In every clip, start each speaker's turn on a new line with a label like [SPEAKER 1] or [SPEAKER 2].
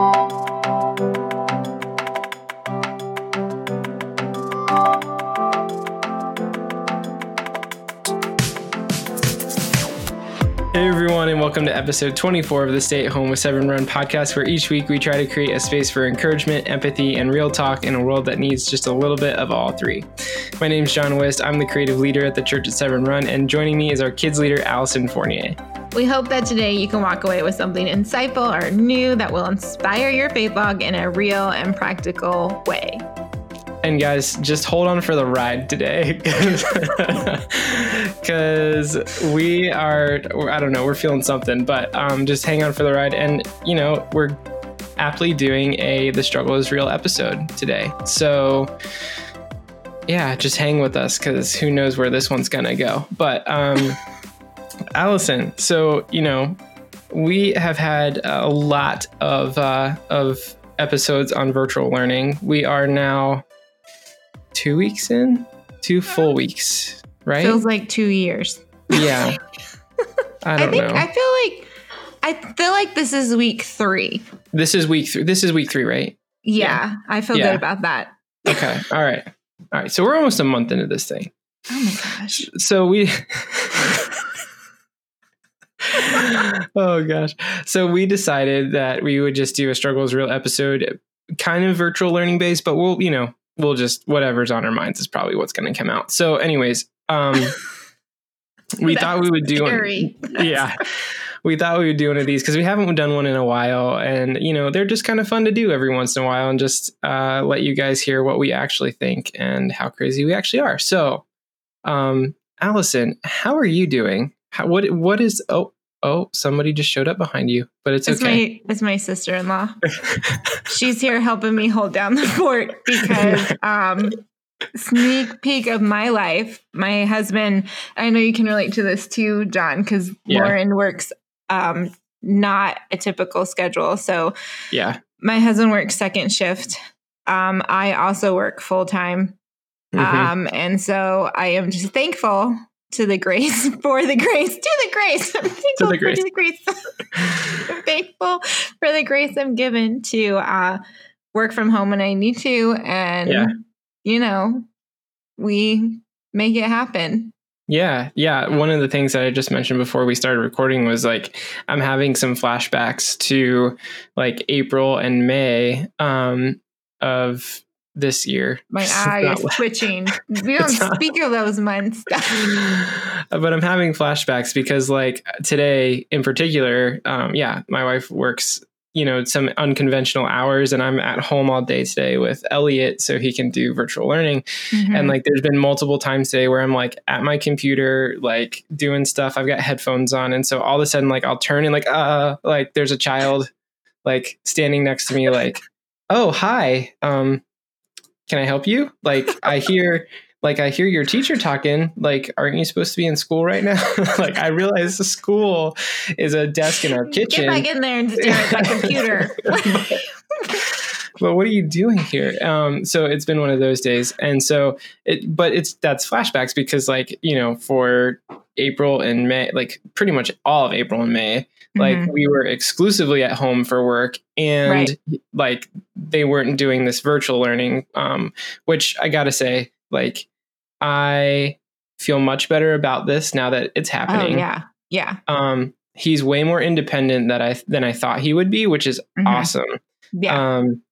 [SPEAKER 1] Hey everyone, and welcome to episode 24 of the Stay at Home with Severn Run podcast, where each week we try to create a space for encouragement, empathy, and real talk in a world that needs just a little bit of all three. My name is John West. I'm the creative leader at the church at Severn Run, and joining me is our kids leader, Allison Fournier.
[SPEAKER 2] We hope that today you can walk away with something insightful or new that will inspire your faith log in a real and practical way.
[SPEAKER 1] And guys, just hold on for the ride today because we are, I don't know, we're feeling something, but um, just hang on for the ride. And, you know, we're aptly doing a The Struggle is Real episode today. So, yeah, just hang with us because who knows where this one's going to go. But, um, Allison, so, you know, we have had a lot of, uh, of episodes on virtual learning. We are now two weeks in, two full weeks, right?
[SPEAKER 2] Feels like two years.
[SPEAKER 1] Yeah. I don't
[SPEAKER 2] I think
[SPEAKER 1] know.
[SPEAKER 2] I feel like I feel like this is week three.
[SPEAKER 1] this is week three. This is week three, right?
[SPEAKER 2] Yeah, I feel
[SPEAKER 1] Yeah.
[SPEAKER 2] good about that.
[SPEAKER 1] Okay. All right. All right. So we're almost a month into this thing.
[SPEAKER 2] Oh my gosh.
[SPEAKER 1] So we. oh gosh. So we decided that we would just do a struggles real episode, kind of virtual learning based, but we'll, you know, we'll just whatever's on our minds is probably what's going to come out. So, anyways, um, we thought we would do one. Yeah we thought we would do one of these because we haven't done one in a while and you know they're just kind of fun to do every once in a while and just uh, let you guys hear what we actually think and how crazy we actually are so um allison how are you doing how, what what is oh oh somebody just showed up behind you but it's,
[SPEAKER 2] It's
[SPEAKER 1] okay
[SPEAKER 2] my it's my sister in law. She's here helping me hold down the fort because um sneak peek of my life. My husband, I know you can relate to this too, John, because
[SPEAKER 1] Yeah.
[SPEAKER 2] Lauren works um not a typical schedule. So
[SPEAKER 1] yeah
[SPEAKER 2] my husband works second shift. Um, I also work full time.
[SPEAKER 1] Mhm.
[SPEAKER 2] Um, and so I am just thankful to the grace for the grace to the grace. I'm thankful
[SPEAKER 1] the
[SPEAKER 2] for
[SPEAKER 1] grace.
[SPEAKER 2] the grace. I'm thankful for the grace I'm given to uh, work from home when I need to, and
[SPEAKER 1] Yeah.
[SPEAKER 2] you know, we make it happen.
[SPEAKER 1] Yeah, yeah. One of the things that I just mentioned before we started recording was like I'm having some flashbacks to like April and May um, of this year.
[SPEAKER 2] My eye is twitching. We don't
[SPEAKER 1] not-
[SPEAKER 2] speak of those months.
[SPEAKER 1] but I'm having flashbacks because like today in particular, um, yeah, my wife works you know some unconventional hours and I'm at home all day today with Elliot so he can do virtual learning
[SPEAKER 2] Mm-hmm.
[SPEAKER 1] and like there's been multiple times today where i'm like at my computer like doing stuff i've got headphones on and so all of a sudden like i'll turn and like uh like there's a child like standing next to me like oh hi um can i help you? Like i hear like i hear your teacher talking. Like aren't you supposed to be in school right now? Like i realize the school is a desk in our kitchen
[SPEAKER 2] Get back in there and stare at that computer.
[SPEAKER 1] but what are you doing here um so it's been one of those days and so it but it's that's flashbacks because like you know for april and may like pretty much all of april and may like
[SPEAKER 2] Mhm.
[SPEAKER 1] we were exclusively at home for work and like they weren't doing this virtual learning um which i gotta say like i feel much better about this now that it's
[SPEAKER 2] oh
[SPEAKER 1] happening
[SPEAKER 2] yeah, yeah.
[SPEAKER 1] um he's way more independent that i than i thought he would be which is
[SPEAKER 2] Mhm.
[SPEAKER 1] awesome
[SPEAKER 2] Yeah.
[SPEAKER 1] um,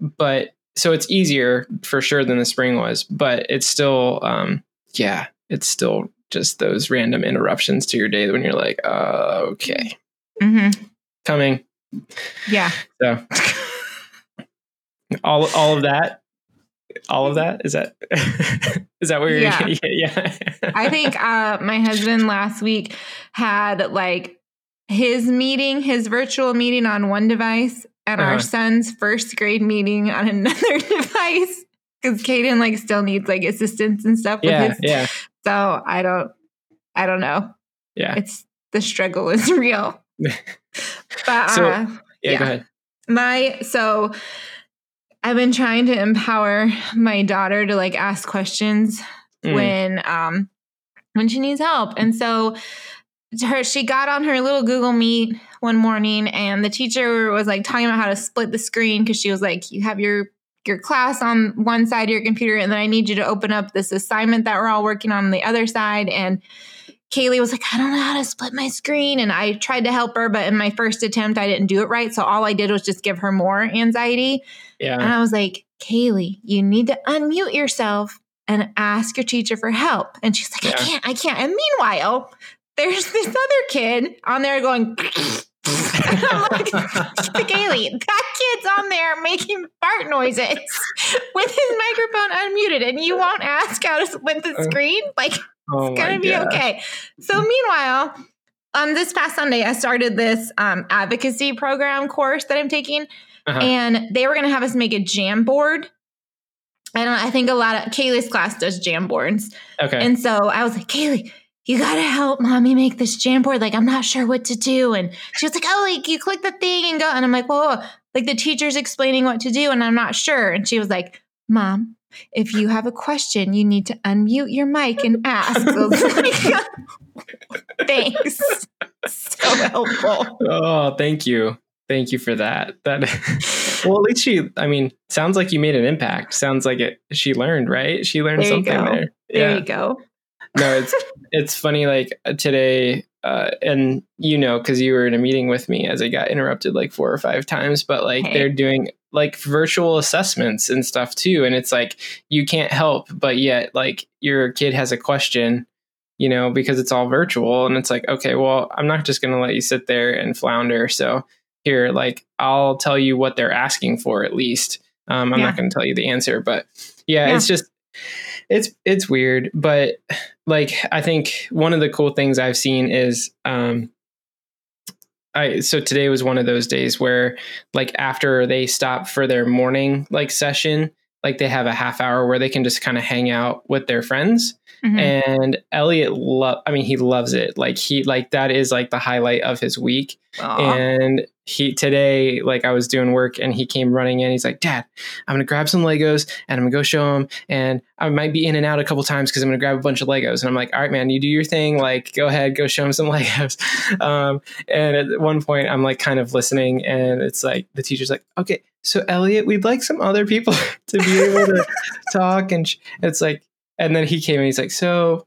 [SPEAKER 1] but so it's easier for sure than the spring was, but it's still, um, yeah, it's still just those random interruptions to your day when you're like, uh, okay,
[SPEAKER 2] hmm
[SPEAKER 1] coming.
[SPEAKER 2] Yeah.
[SPEAKER 1] So all, all of that, all of that is that, is that where you're,
[SPEAKER 2] Yeah.
[SPEAKER 1] yeah, yeah.
[SPEAKER 2] I think uh, my husband last week had like his meeting, his virtual meeting on one device, and
[SPEAKER 1] Uh-huh.
[SPEAKER 2] our son's first grade meeting on another device. Because Caden like still needs like assistance and stuff with
[SPEAKER 1] yeah,
[SPEAKER 2] his.
[SPEAKER 1] yeah,
[SPEAKER 2] So I don't, I don't know.
[SPEAKER 1] yeah,
[SPEAKER 2] It's the struggle is real. But
[SPEAKER 1] So-
[SPEAKER 2] uh,
[SPEAKER 1] yeah,
[SPEAKER 2] yeah.
[SPEAKER 1] Go ahead.
[SPEAKER 2] my so I've been trying to empower my daughter to like ask questions
[SPEAKER 1] Mm.
[SPEAKER 2] when um when she needs help. And so her she got on her little Google Meet one morning and the teacher was like talking about how to split the screen because she was like, you have your your class on one side of your computer and then I need you to open up this assignment that we're all working on on the other side and Kaylee was like, I don't know how to split my screen. And I tried to help her, but in my first attempt, I didn't do it right. So all I did was just give her more anxiety.
[SPEAKER 1] Yeah.
[SPEAKER 2] And I was like, Kaylee, you need to unmute yourself and ask your teacher for help. And she's like, I can't, I can't. And meanwhile, there's this other kid on there going, and I'm like, Kaylee, that kid's on there making fart noises with his microphone unmuted, and you won't ask how to split the screen? Like,
[SPEAKER 1] oh
[SPEAKER 2] it's gonna be okay. So meanwhile, um, this past Sunday, I started this um, advocacy program course that I'm taking,
[SPEAKER 1] Uh-huh.
[SPEAKER 2] and they were gonna have us make a jam board. And I think a lot of Kaylee's class does jam boards.
[SPEAKER 1] Okay.
[SPEAKER 2] And so I was like, Kaylee, you gotta help mommy make this jam board. Like, I'm not sure what to do. And she was like, Oh, like you click the thing and go. And I'm like, Whoa, whoa. like the teacher's explaining what to do, and I'm not sure. And she was like, Mom, if you have a question, you need to unmute your mic and ask. Oh like, Thanks. So helpful.
[SPEAKER 1] oh, thank you. Thank you for that. That well, at least she. I mean, sounds like you made an impact. Sounds like it. She learned, right? She learned
[SPEAKER 2] There
[SPEAKER 1] something there.
[SPEAKER 2] There
[SPEAKER 1] yeah.
[SPEAKER 2] you go.
[SPEAKER 1] No, it's it's funny. Like uh, today, uh, and you know, because you were in a meeting with me as I got interrupted like four or five times. But like
[SPEAKER 2] Hey.
[SPEAKER 1] they're doing like virtual assessments and stuff too, and it's like you can't help, but yet like your kid has a question. You know, because it's all virtual, and it's like, okay, well, I'm not just going to let you sit there and flounder. So here, like, I'll tell you what they're asking for at least. Um, I'm
[SPEAKER 2] Yeah.
[SPEAKER 1] not going to tell you the answer, but yeah,
[SPEAKER 2] Yeah.
[SPEAKER 1] it's just it's it's weird but like i think one of the cool things i've seen is um i so today was one of those days where like after they stop for their morning like session like they have a half hour where they can just kind of hang out with their friends
[SPEAKER 2] Mhm.
[SPEAKER 1] and elliot love i mean he loves it like he like that is like the highlight of his week
[SPEAKER 2] Aw.
[SPEAKER 1] and he today like i was doing work and he came running in he's like dad i'm gonna grab some legos and i'm gonna go show him and i might be in and out a couple times because i'm gonna grab a bunch of legos and i'm like all right man you do your thing like go ahead go show him some legos um, and at one point i'm like kind of listening and it's like the teacher's like okay so elliot we'd like some other people to be able to talk and sh-. it's like and then he came and he's like so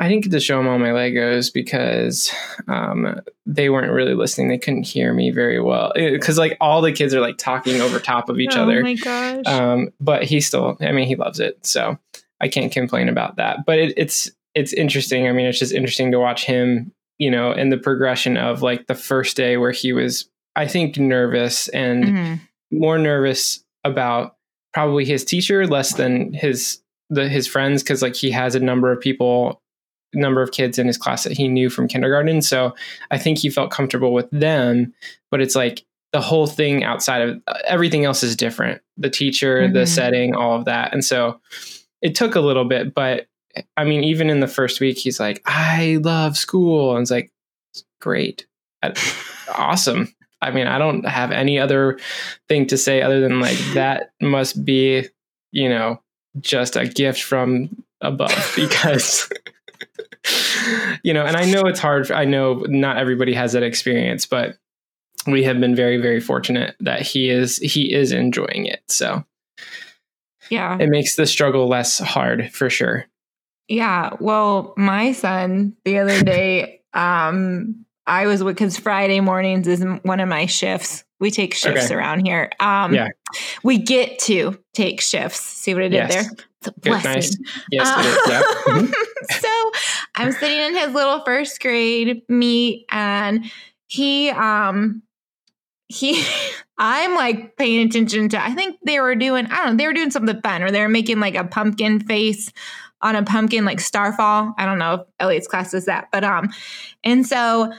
[SPEAKER 1] I didn't get to show him all my Legos because um, they weren't really listening. They couldn't hear me very well because like all the kids are like talking over top of each
[SPEAKER 2] oh
[SPEAKER 1] other.
[SPEAKER 2] Oh my gosh.
[SPEAKER 1] Um, but he still, I mean, he loves it, so I can't complain about that. But it, it's it's interesting. I mean, it's just interesting to watch him, you know, and the progression of like the first day where he was, I think, nervous and
[SPEAKER 2] Mhm.
[SPEAKER 1] more nervous about probably his teacher less than his the his friends because like he has a number of people number of kids in his class that he knew from kindergarten. So i think he felt comfortable with them but it's like the whole thing outside of everything else is different. The teacher the
[SPEAKER 2] Mhm.
[SPEAKER 1] setting all of that. And so it took a little bit but i mean even in the first week he's like i love school. And it's like great. Awesome i mean i don't have any other thing to say other than like that must be you know just a gift from above because you know and i know it's hard i know not everybody has that experience but we have been very very fortunate that he is he is enjoying it so
[SPEAKER 2] Yeah.
[SPEAKER 1] it makes the struggle less hard for sure
[SPEAKER 2] Yeah. Well, my son the other day, um, I was because Friday mornings is one of my shifts. We take shifts
[SPEAKER 1] Okay.
[SPEAKER 2] around here. Um,
[SPEAKER 1] Yeah.
[SPEAKER 2] We get to take shifts. See what I did
[SPEAKER 1] Yes.
[SPEAKER 2] there? It's a blessing.
[SPEAKER 1] nice yes it is yeah Mhm.
[SPEAKER 2] so I'm sitting in his little first grade meet and he um he I'm like paying attention to I think they were doing I don't know, they were doing something fun or they were making like a pumpkin face on a pumpkin like starfall. I don't know if Elliot's class is that, but um and so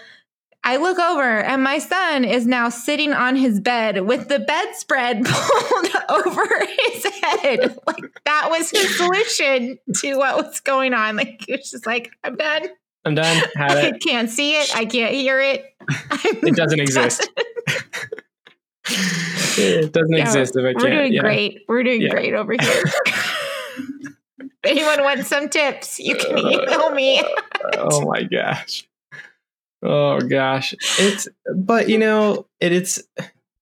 [SPEAKER 2] I look over and my son is now sitting on his bed with the bedspread pulled over his head. Like that was his solution to what was going on. Like he was just like, I'm done.
[SPEAKER 1] i'm done had
[SPEAKER 2] I
[SPEAKER 1] it
[SPEAKER 2] can't see it. I can't hear it.
[SPEAKER 1] it doesn't exist it doesn't
[SPEAKER 2] Yeah,
[SPEAKER 1] exist if i
[SPEAKER 2] We're doing
[SPEAKER 1] yeah.
[SPEAKER 2] great. We're doing
[SPEAKER 1] Yeah.
[SPEAKER 2] great over here. If anyone wants some tips, you can uh, email me.
[SPEAKER 1] oh my gosh. Oh gosh. It's but you know, it, it's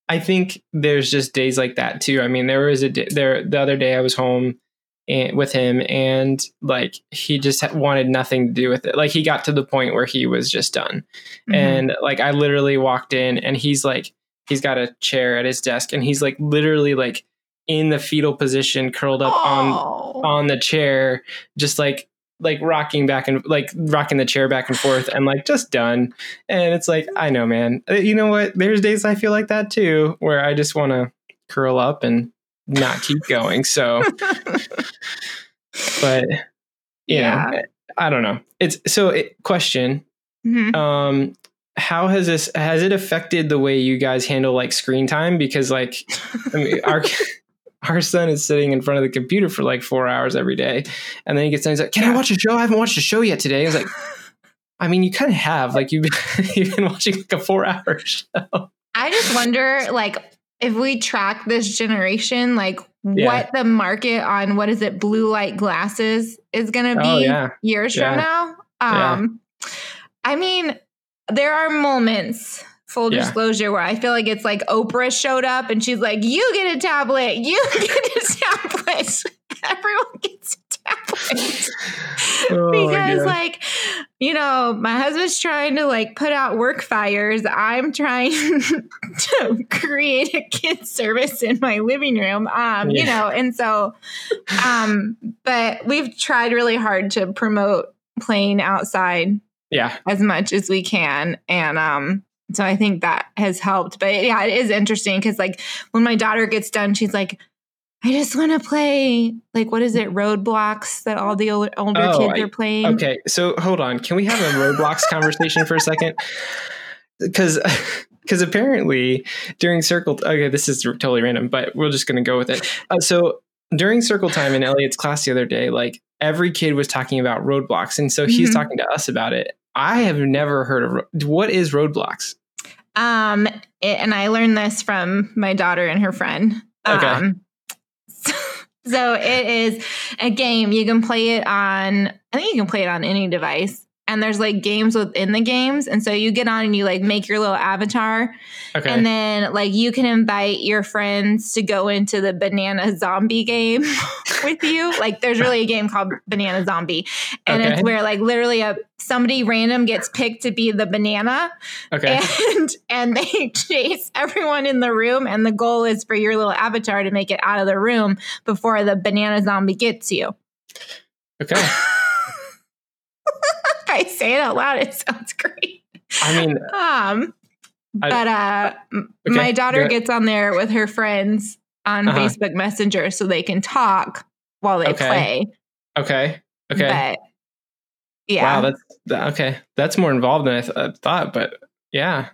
[SPEAKER 1] I think there's just days like that too. I mean, there was a day, there the other day I was home and, with him and like he just wanted nothing to do with it. Like he got to the point where he was just done. Mm-hmm. And like I literally walked in and he's like he's got a chair at his desk and he's like literally like in the fetal position curled up on on the chair just like like rocking back and like rocking the chair back and forth and like just done. And it's like i know man. Uh, you know what? There's days i feel like that too where i just want to curl up and not keep going. So but yeah. Know, i don't know. It's so it, question. Mm-hmm. um how has this has it affected the way you guys handle like screen time? Because like i mean our our son is sitting in front of the computer for like four hours every day. And then he gets done, he's like, Can I watch a show? I haven't watched a show yet today. He's like, I mean, you kind of have. Like you've been, you've been watching like a four hour show.
[SPEAKER 2] I just wonder, like, if we track this generation, like yeah. what the market on what is it, blue light glasses is going to be oh, yeah. years yeah. from now. Um, I mean, there are moments full yeah. disclosure where I feel like it's like Oprah showed up and she's like, You get a tablet, you get a tablet. Everyone gets a tablet. Oh, because like, you know, my husband's trying to like put out work fires. I'm trying to create a kid service in my living room. Um, yeah. you know, and so um, but we've tried really hard to promote playing outside
[SPEAKER 1] yeah
[SPEAKER 2] as much as we can and um so I think that has helped. But yeah, it is interesting because like when my daughter gets done, she's like, I just want to play like what is it, Roblox that all the older, older oh, kids I, are playing.
[SPEAKER 1] Okay, so hold on, can we have a Roblox conversation for a second? Because because apparently during circle, okay, this is totally random, but we're just gonna go with it. Uh, so during circle time in Elliot's class the other day, like every kid was talking about Roblox, and so he's mm-hmm. talking to us about it, I have never heard of what is Roblox.
[SPEAKER 2] Um, it, and I learned this from my daughter and her friend. Okay. Um, so, so it is a game. You can play it on. I think you can play it on any device and there's like games within the games and so you get on and you like make your little avatar. Okay. and then like you can invite your friends to go into the banana zombie game with you. Like there's really a game called banana zombie and okay. it's where like literally a somebody random gets picked to be the banana. Okay. And and they chase everyone in the room and the goal is for your little avatar to make it out of the room before the banana zombie gets you.
[SPEAKER 1] Okay
[SPEAKER 2] I say it out loud, it sounds great.
[SPEAKER 1] I mean,
[SPEAKER 2] um, but uh, okay, my daughter gets on there with her friends on uh-huh. Facebook Messenger so they can talk while they
[SPEAKER 1] okay.
[SPEAKER 2] play.
[SPEAKER 1] Okay. Okay.
[SPEAKER 2] But, yeah.
[SPEAKER 1] Wow. That's okay. That's more involved than I th- thought, but yeah.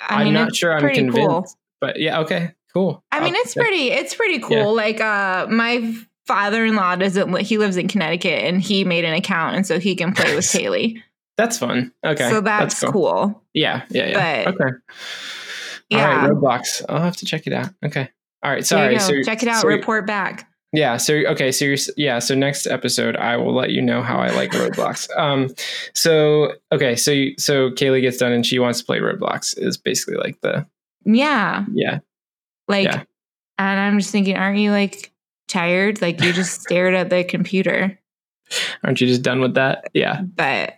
[SPEAKER 1] I am not sure I'm convinced, cool. but yeah. Okay. Cool.
[SPEAKER 2] I mean, it's pretty. It's pretty cool. Yeah. Like, uh, my father-in-law doesn't he lives in Connecticut and he made an account and so he can play with Kaylee.
[SPEAKER 1] That's fun. Okay.
[SPEAKER 2] So that's, that's cool. cool.
[SPEAKER 1] Yeah, yeah, yeah. But, okay. Yeah. All right, Roblox. I'll have to check it out. Okay. All right. Sorry. So
[SPEAKER 2] check it out. So report back.
[SPEAKER 1] Yeah. So okay. So you're, yeah. So next episode, I will let you know how I like Roblox. um. So okay. So you, so Kaylee gets done and she wants to play Roblox. Is basically like the.
[SPEAKER 2] Yeah.
[SPEAKER 1] Yeah.
[SPEAKER 2] Like, yeah. and I'm just thinking, aren't you like tired. Like you just stared at the computer.
[SPEAKER 1] Aren't you just done with that? Yeah.
[SPEAKER 2] But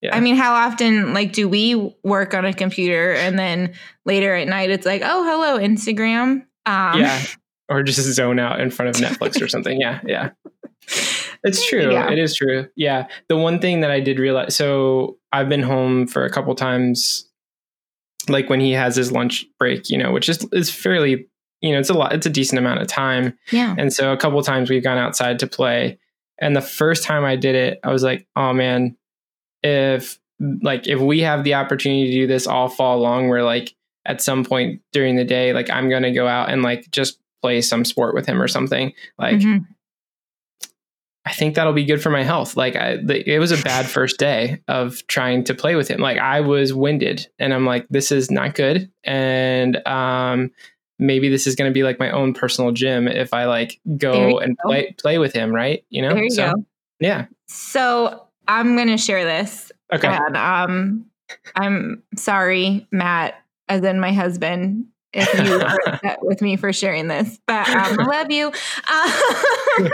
[SPEAKER 2] yeah. I mean, how often like do we work on a computer and then later at night it's like, oh, hello, Instagram.
[SPEAKER 1] Um, yeah. Or just zone out in front of Netflix or something. Yeah. Yeah. It's true. Yeah. It is true. Yeah. The one thing that I did realize so I've been home for a couple times like when he has his lunch break, you know, which is is fairly you know, it's a lot, it's a decent amount of time.
[SPEAKER 2] Yeah.
[SPEAKER 1] And so a couple times we've gone outside to play. And the first time I did it, I was like, oh man, if like if we have the opportunity to do this all fall long, where like at some point during the day, like I'm gonna go out and like just play some sport with him or something. Like mm-hmm. I think that'll be good for my health. Like I, the, it was a bad first day of trying to play with him. Like I was winded and I'm like, this is not good. And, um, maybe this is going to be like my own personal gym if I like go and go. play play with him, right? You know,
[SPEAKER 2] you
[SPEAKER 1] so,
[SPEAKER 2] go.
[SPEAKER 1] Yeah.
[SPEAKER 2] So I'm going to share this.
[SPEAKER 1] Okay.
[SPEAKER 2] And, um, I'm sorry, Matt, as in my husband, if you are upset with me for sharing this, but um, I love you. Uh,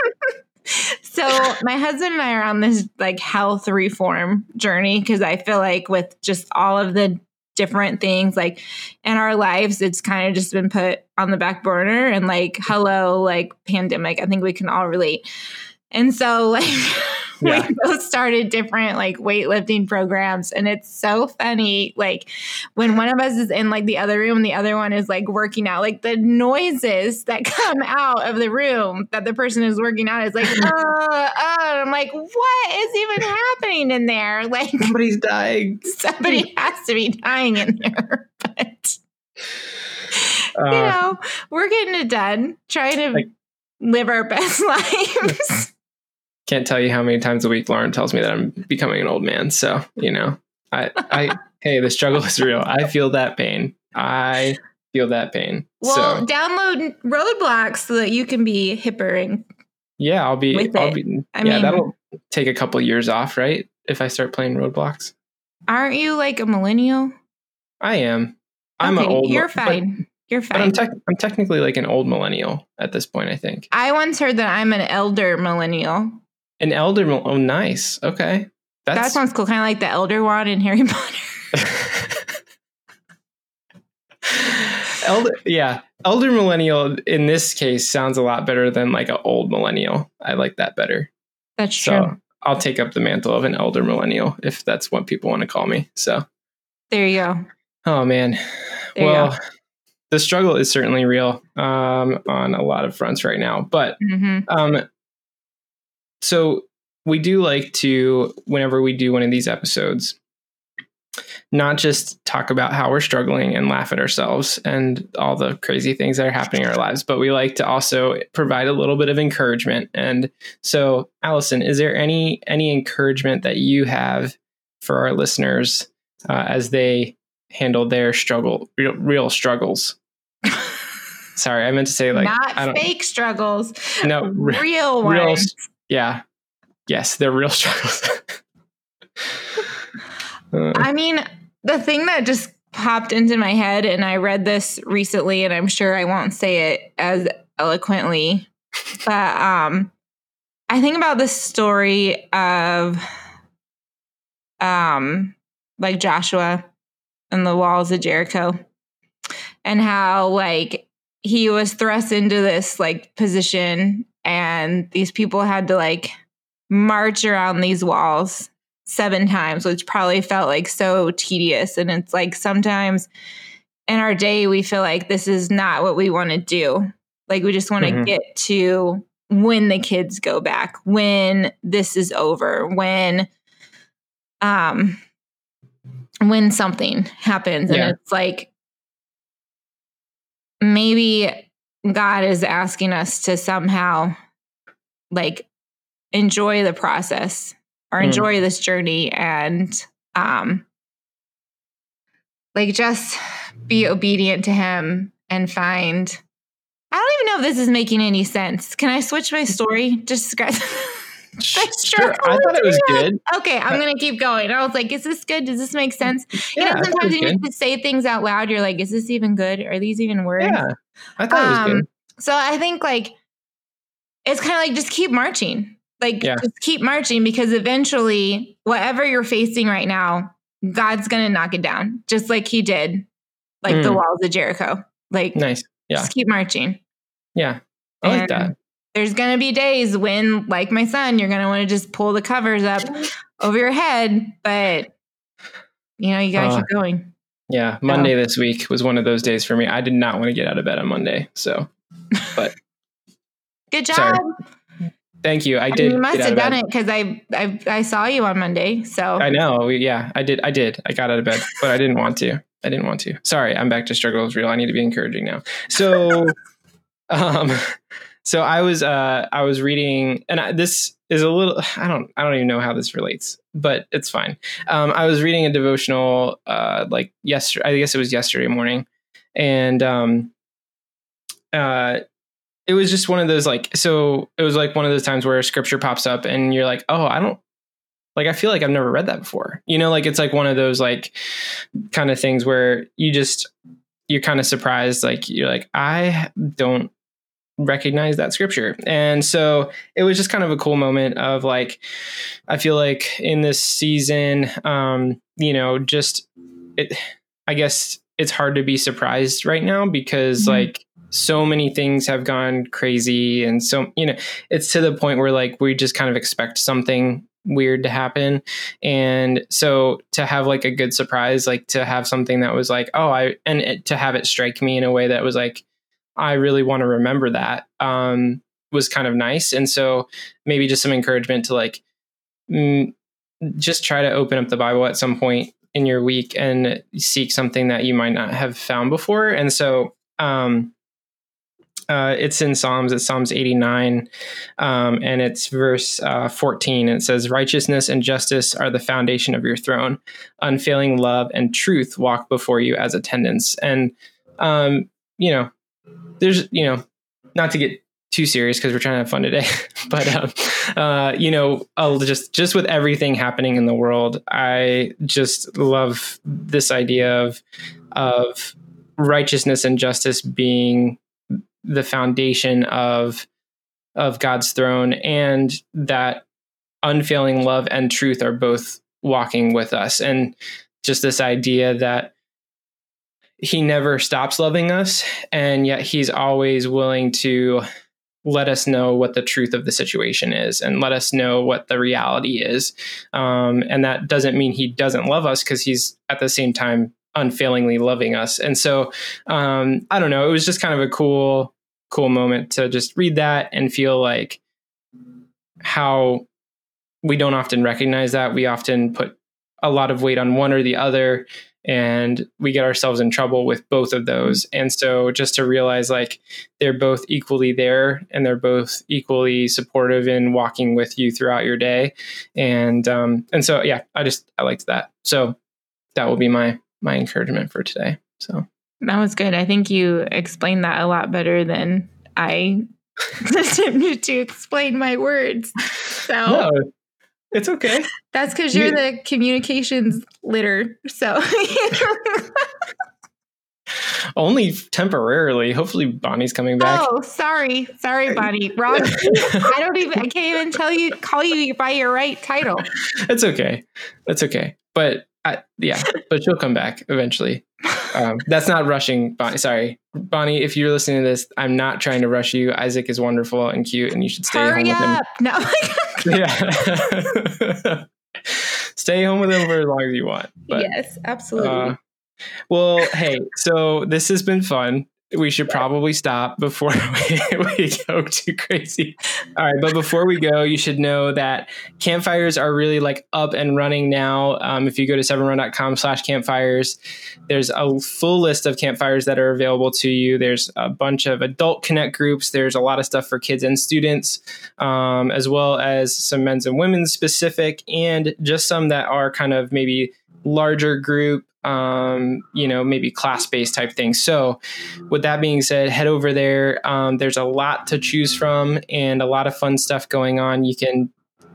[SPEAKER 2] so my husband and I are on this like health reform journey because I feel like with just all of the different things. Like in our lives it's kind of just been put on the back burner and like hello like pandemic. I think we can all relate. And so like yeah. we both started different like weightlifting programs and it's so funny like when one of us is in like the other room and the other one is like working out like the noises that come out of the room that the person is working out is like uh, uh I'm like what is even happening in there? Like
[SPEAKER 1] somebody's dying.
[SPEAKER 2] somebody has to be dying in there but uh, you know we're getting it done trying to like, live our best lives
[SPEAKER 1] can't tell you how many times a week Lauren tells me that I'm becoming an old man. So, you know, I, I, hey, the struggle is real. I feel that pain. I feel that pain.
[SPEAKER 2] Well,
[SPEAKER 1] so,
[SPEAKER 2] download Roblox so that you can be hipper and
[SPEAKER 1] yeah, I'll be, I'll be, I yeah, mean, that'll take a couple years off, right? If I start playing Roblox.
[SPEAKER 2] Aren't you like a millennial?
[SPEAKER 1] I am. I'm okay, an old.
[SPEAKER 2] You're fine. But, you're fine.
[SPEAKER 1] But I'm, te- I'm technically like an old millennial at this point. I think.
[SPEAKER 2] I once heard that I'm an elder millennial.
[SPEAKER 1] An elder. Oh, nice. Okay.
[SPEAKER 2] That's... That sounds cool. Kind of like the Elder Wand in Harry Potter.
[SPEAKER 1] elder, yeah, elder millennial in this case sounds a lot better than like an old millennial. I like that better.
[SPEAKER 2] That's true. So
[SPEAKER 1] I'll take up the mantle of an elder millennial if that's what people want to call me. So
[SPEAKER 2] there you go.
[SPEAKER 1] Oh man. There well, the struggle is certainly real um, on a lot of fronts right now. But mm-hmm. um, so we do like to, whenever we do one of these episodes, not just talk about how we're struggling and laugh at ourselves and all the crazy things that are happening in our lives, but we like to also provide a little bit of encouragement. And so, Allison, is there any any encouragement that you have for our listeners uh, as they handle their struggle, real, real struggles? Sorry, I meant to say like
[SPEAKER 2] not fake struggles.
[SPEAKER 1] No,
[SPEAKER 2] real ones. Real,
[SPEAKER 1] yeah. Yes, they're real struggles.
[SPEAKER 2] uh, I mean, the thing that just popped into my head, and I read this recently, and I'm sure I won't say it as eloquently, but um, I think about the story of um, like Joshua and the walls of Jericho, and how like he was thrust into this like position and these people had to like march around these walls seven times, which probably felt like so tedious. And it's like sometimes in our day, we feel like this is not what we want to do. Like we just want to mm-hmm. get to when the kids go back, when this is over, when um when something happens yeah. and it's like maybe God is asking us to somehow like enjoy the process or mm. enjoy this journey and um like just be obedient to him and find I don't even know if this is making any sense. Can I switch my story? Just
[SPEAKER 1] sure. I thought it was good.
[SPEAKER 2] Okay, I'm gonna keep going. I was like, is this good? Does this make sense? You yeah, know, sometimes you need to say things out loud. You're like, is this even good? Are these even words?
[SPEAKER 1] Yeah. I thought um, it was good. Um,
[SPEAKER 2] so I think like it's kind of like just keep marching. Like yeah. just keep marching because eventually whatever you're facing right now, God's gonna knock it down. Just like he did, like mm. the walls of Jericho. Like
[SPEAKER 1] nice. Yeah.
[SPEAKER 2] Just keep marching.
[SPEAKER 1] Yeah. I and like that.
[SPEAKER 2] There's gonna be days when, like my son, you're gonna want to just pull the covers up over your head, but you know, you gotta uh, keep going.
[SPEAKER 1] Yeah, Monday this week was one of those days for me. I did not want to get out of bed on Monday. So, but
[SPEAKER 2] good job. Sorry.
[SPEAKER 1] Thank you. I did.
[SPEAKER 2] You must have done it because I, I I saw you on Monday. So
[SPEAKER 1] I know. Yeah, I did. I did. I got out of bed, but I didn't want to. I didn't want to. Sorry, I'm back to struggle struggles real. I need to be encouraging now. So, um, so I was uh I was reading, and I, this is a little. I don't. I don't even know how this relates but it's fine. Um, I was reading a devotional uh, like yesterday. I guess it was yesterday morning, and um, uh, it was just one of those like so it was like one of those times where scripture pops up and you're like oh i don't like i feel like i've never read that before you know like it's like one of those like kind of things where you just you're kind of surprised like you're like i don't recognize that scripture and so it was just kind of a cool moment of like i feel like in this season um you know just it i guess it's hard to be surprised right now because mm-hmm. like so many things have gone crazy and so you know it's to the point where like we just kind of expect something weird to happen and so to have like a good surprise like to have something that was like oh i and it, to have it strike me in a way that was like i really want to remember that um was kind of nice and so maybe just some encouragement to like mm, just try to open up the bible at some point in your week and seek something that you might not have found before and so um uh, it's in Psalms. It's Psalms 89, um, and it's verse uh, 14. And it says, Righteousness and justice are the foundation of your throne. Unfailing love and truth walk before you as attendants. And, um, you know, there's, you know, not to get too serious because we're trying to have fun today, but, um, uh, you know, I'll just, just with everything happening in the world, I just love this idea of, of righteousness and justice being the foundation of of God's throne and that unfailing love and truth are both walking with us. And just this idea that he never stops loving us and yet he's always willing to let us know what the truth of the situation is and let us know what the reality is um, and that doesn't mean he doesn't love us because he's at the same time unfailingly loving us. And so um, I don't know, it was just kind of a cool, cool moment to just read that and feel like how we don't often recognize that. We often put a lot of weight on one or the other and we get ourselves in trouble with both of those. And so just to realize like they're both equally there and they're both equally supportive in walking with you throughout your day. And um and so yeah, I just I liked that. So that will be my my encouragement for today. So
[SPEAKER 2] that was good. I think you explained that a lot better than I attempted to explain my words. So no,
[SPEAKER 1] it's okay.
[SPEAKER 2] That's because you're the communications litter. So
[SPEAKER 1] only temporarily. Hopefully, Bonnie's coming back.
[SPEAKER 2] Oh, sorry, sorry, Bonnie. Wrong. I don't even. I can't even tell you call you by your right title.
[SPEAKER 1] That's okay. That's okay. But I, yeah, but she'll come back eventually. Um, that's not rushing Bonnie. Sorry, Bonnie. If you're listening to this, I'm not trying to rush you. Isaac is wonderful and cute, and you should stay
[SPEAKER 2] Hurry
[SPEAKER 1] home
[SPEAKER 2] up.
[SPEAKER 1] with him. No. yeah. stay home with him for as long as you want.
[SPEAKER 2] But, yes, absolutely. Uh,
[SPEAKER 1] well, hey, so this has been fun we should probably stop before we, we, go too crazy. All right, but before we go, you should know that campfires are really like up and running now. Um, if you go to severnrun.com slash campfires, there's a full list of campfires that are available to you. There's a bunch of adult connect groups. There's a lot of stuff for kids and students, um, as well as some men's and women's specific, and just some that are kind of maybe larger group um, you know, maybe class based type things. So, with that being said, head over there. Um, there's a lot to choose from and a lot of fun stuff going on. You can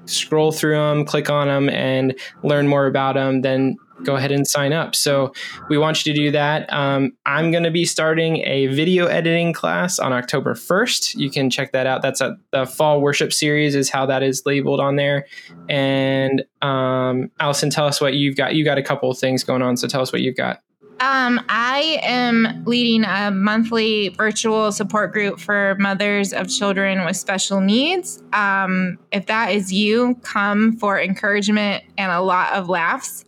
[SPEAKER 1] scroll through them, click on them, and learn more about them. Then go ahead and sign up. So we want you to do that. Um, I'm going to be starting a video editing class on October 1st. You can check that out. That's a, the fall worship series is how that is labeled on there. And um, Allison, tell us what you've got. You got a couple of things going on. So tell us what you've got.
[SPEAKER 2] Um, I am leading a monthly virtual support group for mothers of children with special needs. Um, if that is you, come for encouragement and a lot of laughs.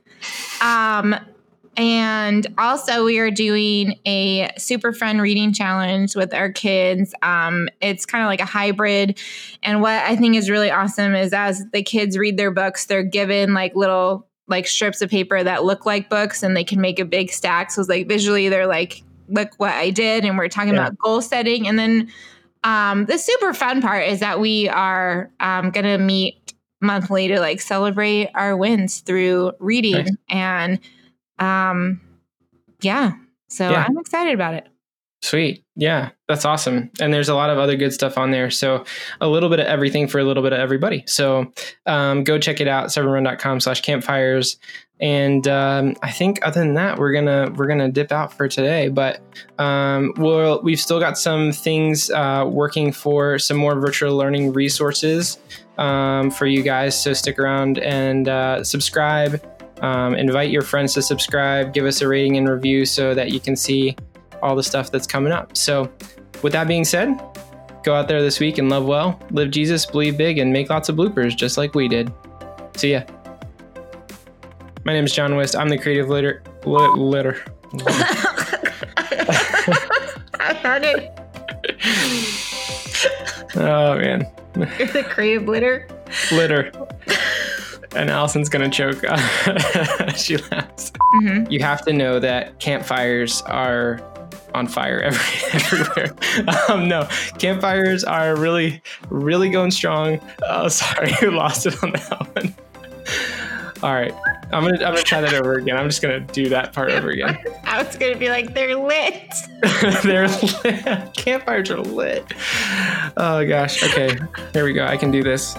[SPEAKER 2] Um, and also, we are doing a super fun reading challenge with our kids. Um, it's kind of like a hybrid. And what I think is really awesome is as the kids read their books, they're given like little like strips of paper that look like books and they can make a big stack. So it's like visually, they're like, look what I did. And we're talking yeah. about goal setting. And then um, the super fun part is that we are um, going to meet monthly to like celebrate our wins through reading nice. and um yeah so yeah. i'm excited about it
[SPEAKER 1] Sweet. Yeah, that's awesome. And there's a lot of other good stuff on there. So a little bit of everything for a little bit of everybody. So um, go check it out, severnrun.com slash campfires. And um, I think other than that, we're gonna we're gonna dip out for today. But um, we'll we've still got some things uh, working for some more virtual learning resources um, for you guys. So stick around and uh, subscribe. Um, invite your friends to subscribe. Give us a rating and review so that you can see all the stuff that's coming up. So, with that being said, go out there this week and love well, live Jesus, believe big, and make lots of bloopers just like we did. See ya. My name is John West. I'm the creative litter. Lit, litter.
[SPEAKER 2] I had it.
[SPEAKER 1] oh man,
[SPEAKER 2] You're the creative litter.
[SPEAKER 1] litter. And Allison's gonna choke. she laughs.
[SPEAKER 2] Mm-hmm.
[SPEAKER 1] You have to know that campfires are on fire every, everywhere. um, no, campfires are really, really going strong. Oh, sorry, you lost it on that one. All right, I'm gonna I'm gonna try that over again. I'm just gonna do that part over again.
[SPEAKER 2] I was gonna be like, they're lit.
[SPEAKER 1] They're lit. Campfires are lit. Oh gosh. Okay, here we go. I can do this.